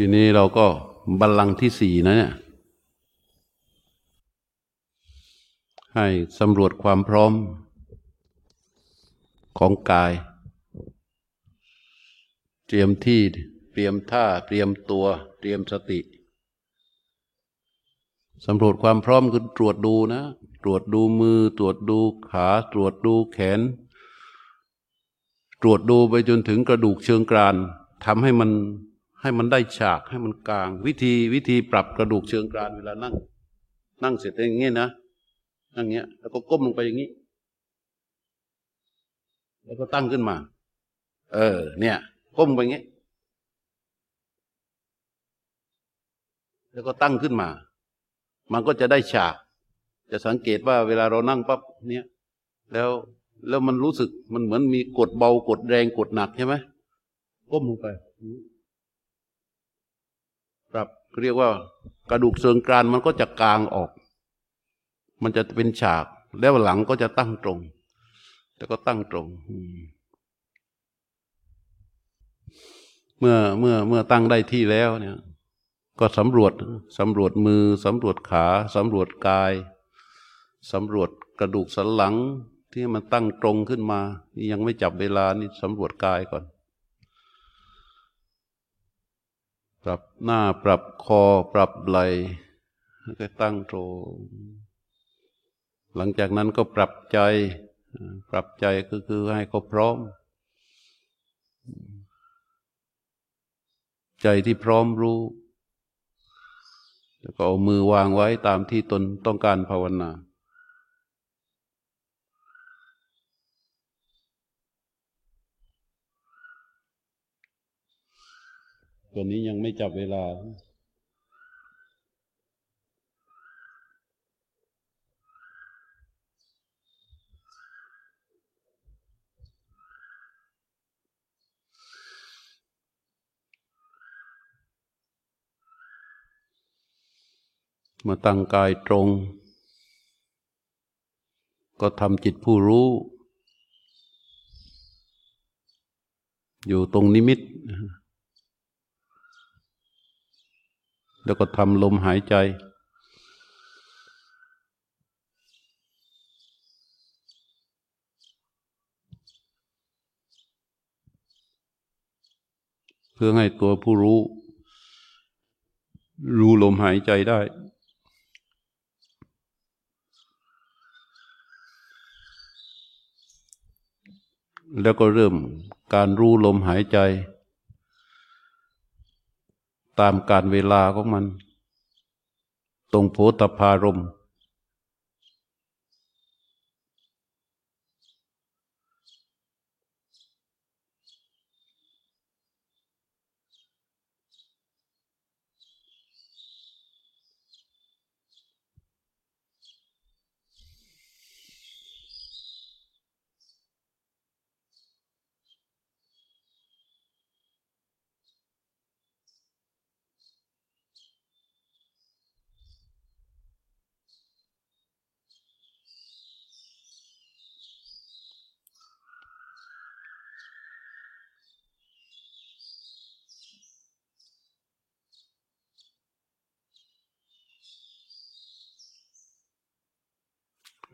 ทีนี้เราก็บัลลังก์ที่สี่นะเนี่ยให้สำรวจความพร้อมของกาย เตรียมที่เตรียมท่าเตรียมตัว เตรียมสติสำรวจความพร้อมคือตรวจดูนะ ตรวจดูมือ ตรวจดูขา ตรวจดูแขน ตรวจดูไปจนถึงกระดูกเชิงกรานทำให้มัน ให้มันได้ฉากให้มันกลาง วิธีวิธีปรับกระดูกเชิงกรานเวลานั่ง นั่งเสร็จอย่างงี้นะนั่งเงี้ย แล้วก็ก้มลงไปอย่างนี้ แล้วก็ตั้งขึ้นมา เออ เนี่ยก้มไปอย่างงี้ แล้วก็ตั้งขึ้นมา มันก็จะได้ฉาก จะสังเกตว่าเวลาเรานั่งปั๊บเนี่ย แล้วแล้วมันรู้สึกมันเหมือนมีกดเบากดแรงกดหนักใช่ไหมก้มลงไป เรียกว่ากระดูกเชิงกรานมันก็จะกลางออก มันจะเป็นฉาก แล้วหลังก็จะตั้งตรง แต่ก็ตั้งตรง เมื่อเมื่อเมื่อตั้งได้ที่แล้วเนี่ย ก็สำรวจสำรวจมือสำรวจขาสำรวจกายสำรวจกระดูกสันหลังที่มันตั้งตรงขึ้นมา ยังไม่จับเวลานี่สำรวจกายก่อน ป รับหน้าปรับคอปรับไหล่ก็ตั้งตรงหลังจากนั้นก็ปรับใจ ปรับใจก็คือให้เขาพร้อม ใจที่พร้อมรู้แล้วก็เอามือวางไว้ตามที่ตนต้องการภาวนา ตัวนี้ยังไม่จับเวลา มาตั้งกายตรง ก็ทำจิตผู้รู้ อยู่ตรงนิมิต แล้วก็ทำลมหายใจ เพื่อให้ตัวผู้รู้ รู้ลมหายใจได้แล้วก็เริ่มการรู้ลมหายใจ ตามการเวลาของมัน ตรงโพธพารม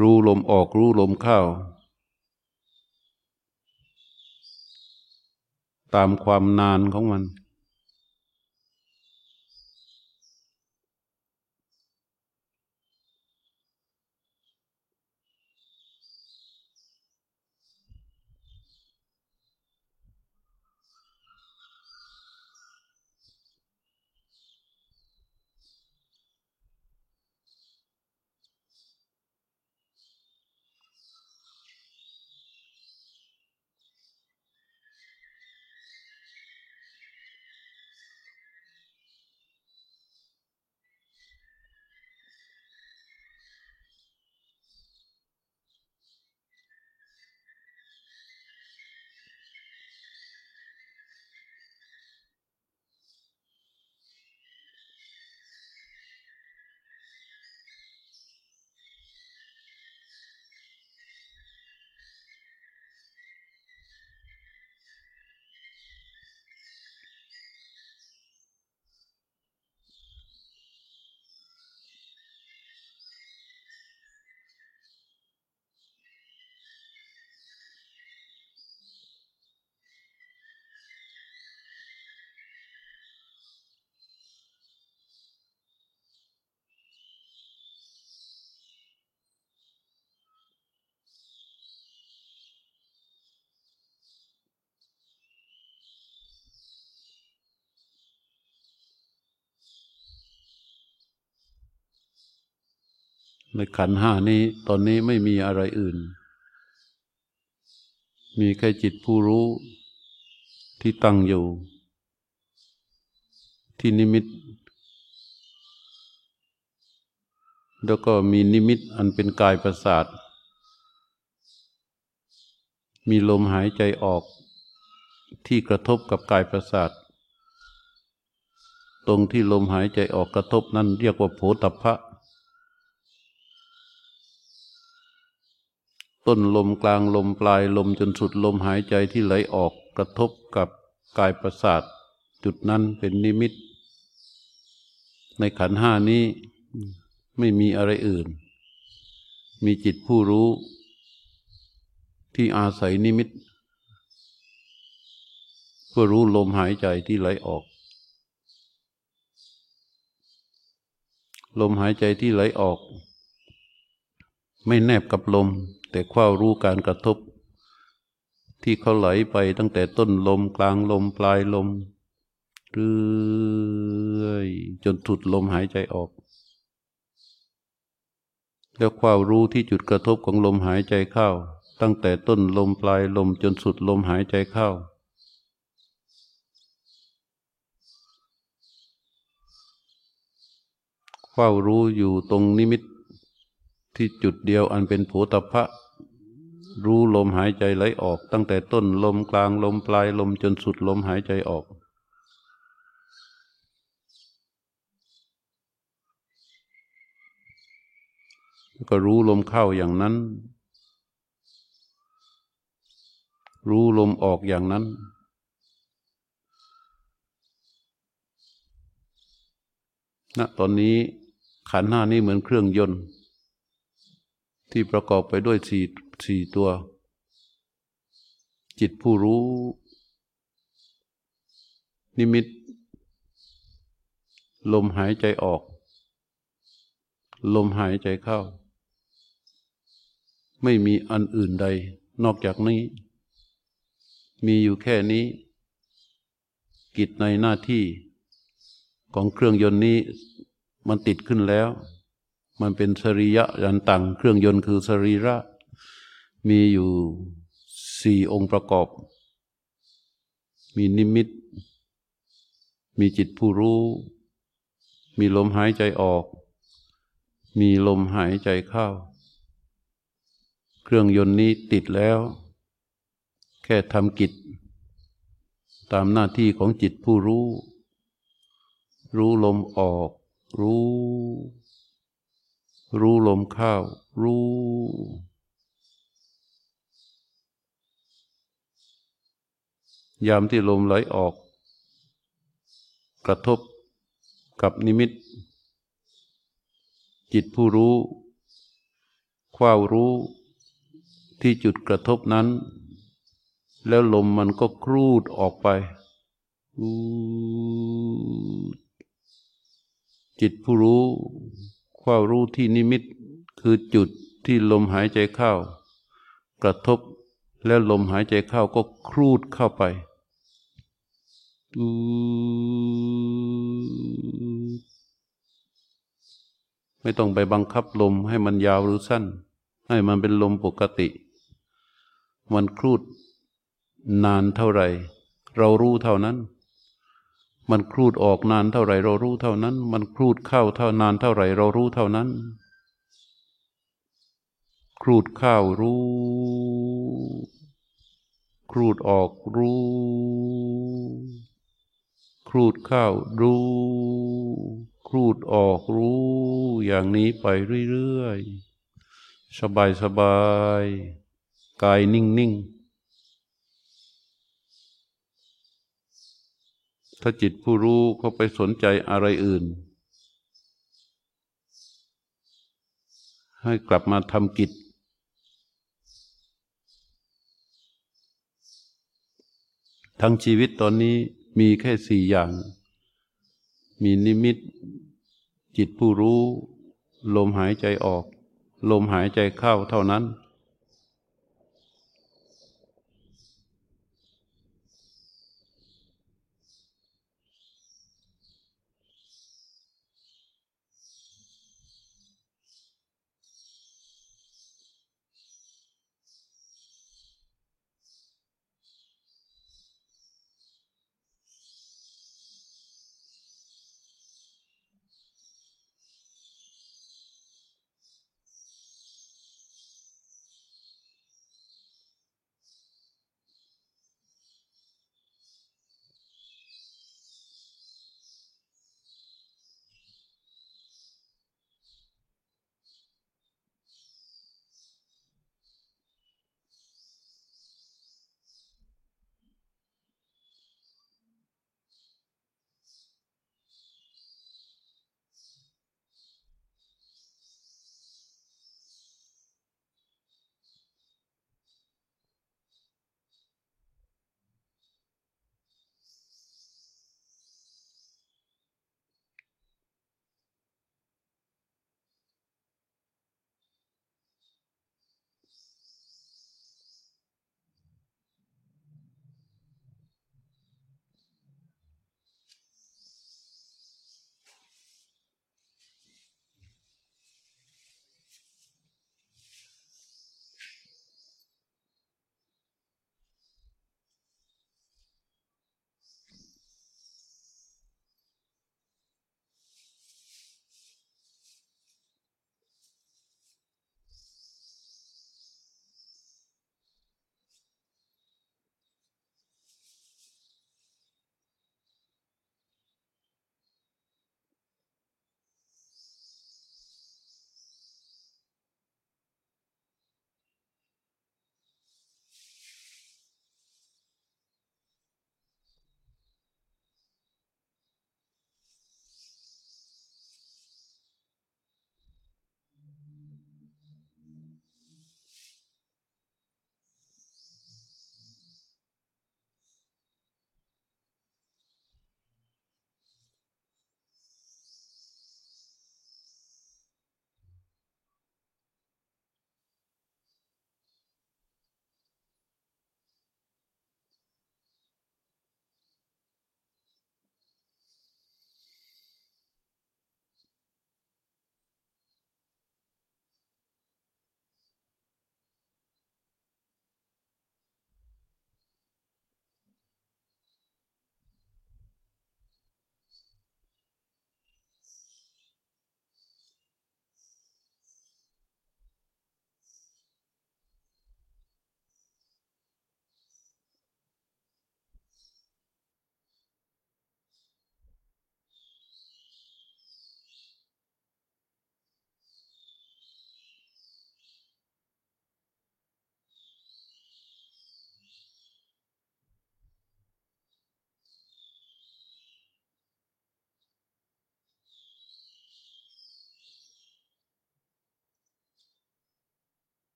รู้ลมออกรู้ลมเข้า ตามความนานของมัน ในขันห้านี้ตอนนี้ไม่มีอะไรอื่น มีแค่จิตผู้รู้ที่ตั้งอยู่ ที่นิมิต แล้วก็มีนิมิตอันเป็นกายประสาท มีลมหายใจออกที่กระทบกับกายประสาท ตรงที่ลมหายใจออกกระทบนั้นเรียกว่าโผตัพพะ ต้นลมกลางลมปลายลมจนสุดลมหายใจที่ไหลออกกระทบกับกายประสาท จุดนั้นเป็นนิมิต ในขันห้านี้ไม่มีอะไรอื่น มีจิตผู้รู้ ที่อาศัยนิมิต เพื่อรู้ลมหายใจที่ไหลออก ลมหายใจที่ไหลออก ไม่แนบกับลม แต่คว้ารู้การกระทบ ที่เขาไหลไปตั้งแต่ต้นลมกลางลมปลายลมเรื่อยจนถุดลมหายใจออก แล้วคว้ารู้ที่จุดกระทบของลมหายใจเข้า ตั้งแต่ต้นลมปลายลมจนสุดลมหายใจเข้าเฝ้ารู้อยู่ตรงนิมิต ที่จุดเดียวอันเป็นโผตพะ รู้ลมหายใจไหลออก ตั้งแต่ต้นลมกลางลมปลายลมจนสุดลมหายใจออก ก็รู้ลมเข้าอย่างนั้น รู้ลมออกอย่างนั้นณตอนนี้ขันห้านี้เหมือนเครื่องยนต์ ที่ประกอบไปด้วยสี่สี่ตัว จิตผู้รู้ นิมิต ลมหายใจออก ลมหายใจเข้า ไม่มีอันอื่นใด นอกจากนี้ มีอยู่แค่นี้ กิจในหน้าที่ของเครื่องยนต์นี้มันติดขึ้นแล้ว มันเป็นสรียะยันตังเครื่องยนต์คือสรีระ มีอยู่สี่องค์ประกอบ มีนิมิต มีจิตผู้รู้ มีลมหายใจออก มีลมหายใจเข้า เครื่องยนต์นี้ติดแล้ว แค่ทำกิจ ตามหน้าที่ของจิตผู้รู้ รู้ลมออก รู้ รู้ลมเข้า รู้ ยามที่ลมไหลออก กระทบกับนิมิต จิตผู้รู้ ควาวรู้ที่จุดกระทบนั้น แล้วลมมันก็ครูดออกไปจิตผู้รู้ ความรู้ที่นิมิตคือจุดที่ลมหายใจเข้า กระทบแล้วลมหายใจเข้าก็ครูดเข้าไปไม่ต้องไปบังคับลมให้มันยาวหรือสั้น ให้มันเป็นลมปกติ มันครูดนานเท่าไหร่ เรารู้เท่านั้น มันครูดออกนานเท่าไหร่เรารู้เท่านั้น มันครูดเข้าเท่านานเท่าไหร่เรารู้เท่านั้นครูดเข้ารู้ครูดออกรู้ครูดเข้ารู้ครูดออกรู้ อย่างนี้ไปเรื่อยๆ สบายสบายกายนิ่งๆ ถ้าจิตผู้รู้เขาไปสนใจอะไรอื่น ให้กลับมาทำกิจ ทั้งชีวิตตอนนี้มีแค่สี่อย่าง มีนิมิต จิตผู้รู้ ลมหายใจออก ลมหายใจเข้าเท่านั้น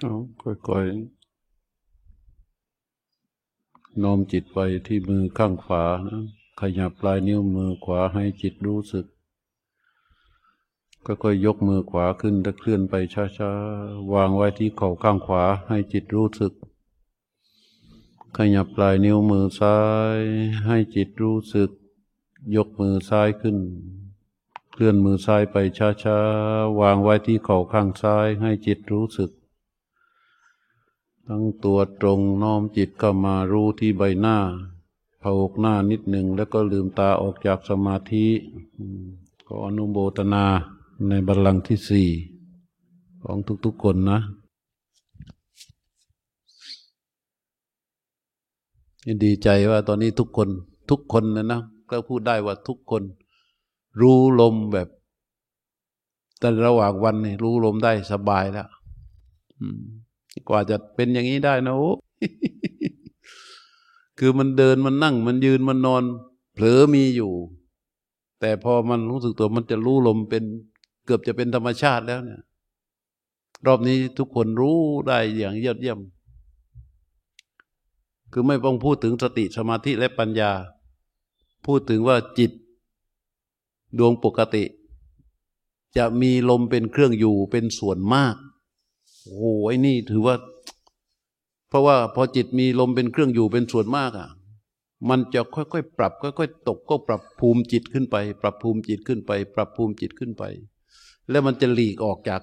เอาค่อยๆน้อมจิตไปที่มือข้างขวานะขยับปลายนิ้วมือขวาให้จิตรู้สึกค่อยๆยกมือขวาขึ้นและเคลื่อนไปช้าๆวางไว้ที่เข่าข้างขวาให้จิตรู้สึก ขยับปลายนิ้วมือซ้าย ให้จิตรู้สึก ยกมือซ้ายขึ้น เคลื่อนมือซ้ายไปช้าๆวางไว้ที่เข่าข้างซ้าย ให้จิตรู้สึก ทั้งตัวตรงน้อมจิตก็มารู้ที่ใบหน้าผอกหน้านิดหนึ่งแล้วก็ลืมตาออกจากสมาธิอืมขออนุโมทนาในบัลลังก์ที่สี่ของทุกๆคนนะดีใจว่าตอนนี้ทุกคนทุกคนนะนะก็พูดได้ว่าทุกคน รู้ลมแบบ แต่ระหว่างวันนี่รู้ลมได้สบายแล้ว กว่าจะเป็นอย่างนี้ได้นะโอ้คือมันเดินมันนั่ง มันยืนมันนอน เผลอมีอยู่ แต่พอมันรู้สึกตัวมันจะรู้ลมเป็น เกือบจะเป็นธรรมชาติแล้วเนี่ย รอบนี้ทุกคนรู้ได้อย่างยอดเยี่ยม คือไม่ต้องพูดถึงสติสมาธิและปัญญา พูดถึงว่าจิต ดวงปกติ จะมีลมเป็นเครื่องอยู่เป็นส่วนมาก โอ้โหไอ้นี่ถือว่า เพราะว่าพอจิตมีลมเป็นเครื่องอยู่เป็นส่วนมากอะ มันจะค่อยๆปรับ ค่อยๆตกก็ปรับภูมิจิตขึ้นไป ปรับภูมิจิตขึ้นไป ปรับภูมิจิตขึ้นไป แล้วมันจะหลีกออกจาก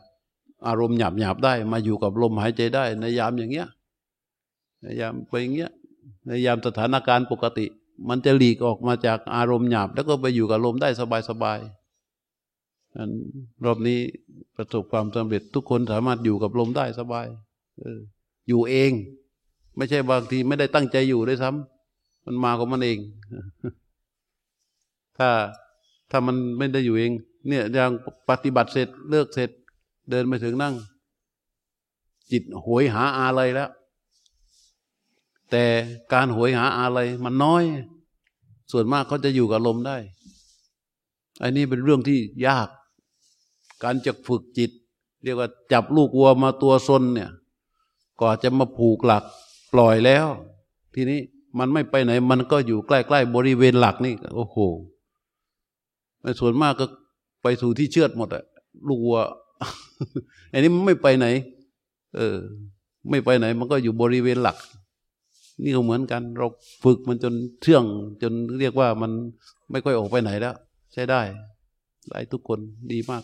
อารมณ์หยาบๆได้มาอยู่กับลมหายใจได้ ในยามอย่างเงี้ยในยามไปอย่างเงี้ยในยามสถานการณ์ปกติ มันจะหลีกออกมาจากอารมณ์หยาบ แล้วก็ไปอยู่กับลมได้สบายๆ อันรอบนี้ประสบความสำเร็จ ทุกคนสามารถอยู่กับลมได้สบาย เออ อยู่เอง ไม่ใช่บางทีไม่ได้ตั้งใจอยู่ด้วยซ้ำมันมาของมันเอง ถ้าถ้ามันไม่ได้อยู่เอง เนี่ยอย่างปฏิบัติเสร็จเลิกเสร็จ เดินไปถึงนั่ง จิตโหยหาอะไรแล้ว แต่การโหยหาอะไรมันน้อย ส่วนมากเขาจะอยู่กับลมได้อันนี้เป็นเรื่องที่ยาก การจะฝึกจิต เรียกว่าจับลูกวัวมาตัวซนเนี่ยก่อนจะมาผูกหลักปล่อยแล้ว ทีนี้มันไม่ไปไหน มันก็อยู่ใกล้ๆบริเวณหลักนี่โอ้โหส่วนมากก็ไปสู่ที่เชือดหมดอะลูกวัวอันนี้มันไม่ไปไหน เออ ไม่ไปไหน มันก็อยู่บริเวณหลัก นี่ก็เหมือนกัน เราฝึกมันจนเชื่อง จนเรียกว่ามันไม่ค่อยออกไปไหนแล้ว ใช้ได้ได้ทุกคนดีมาก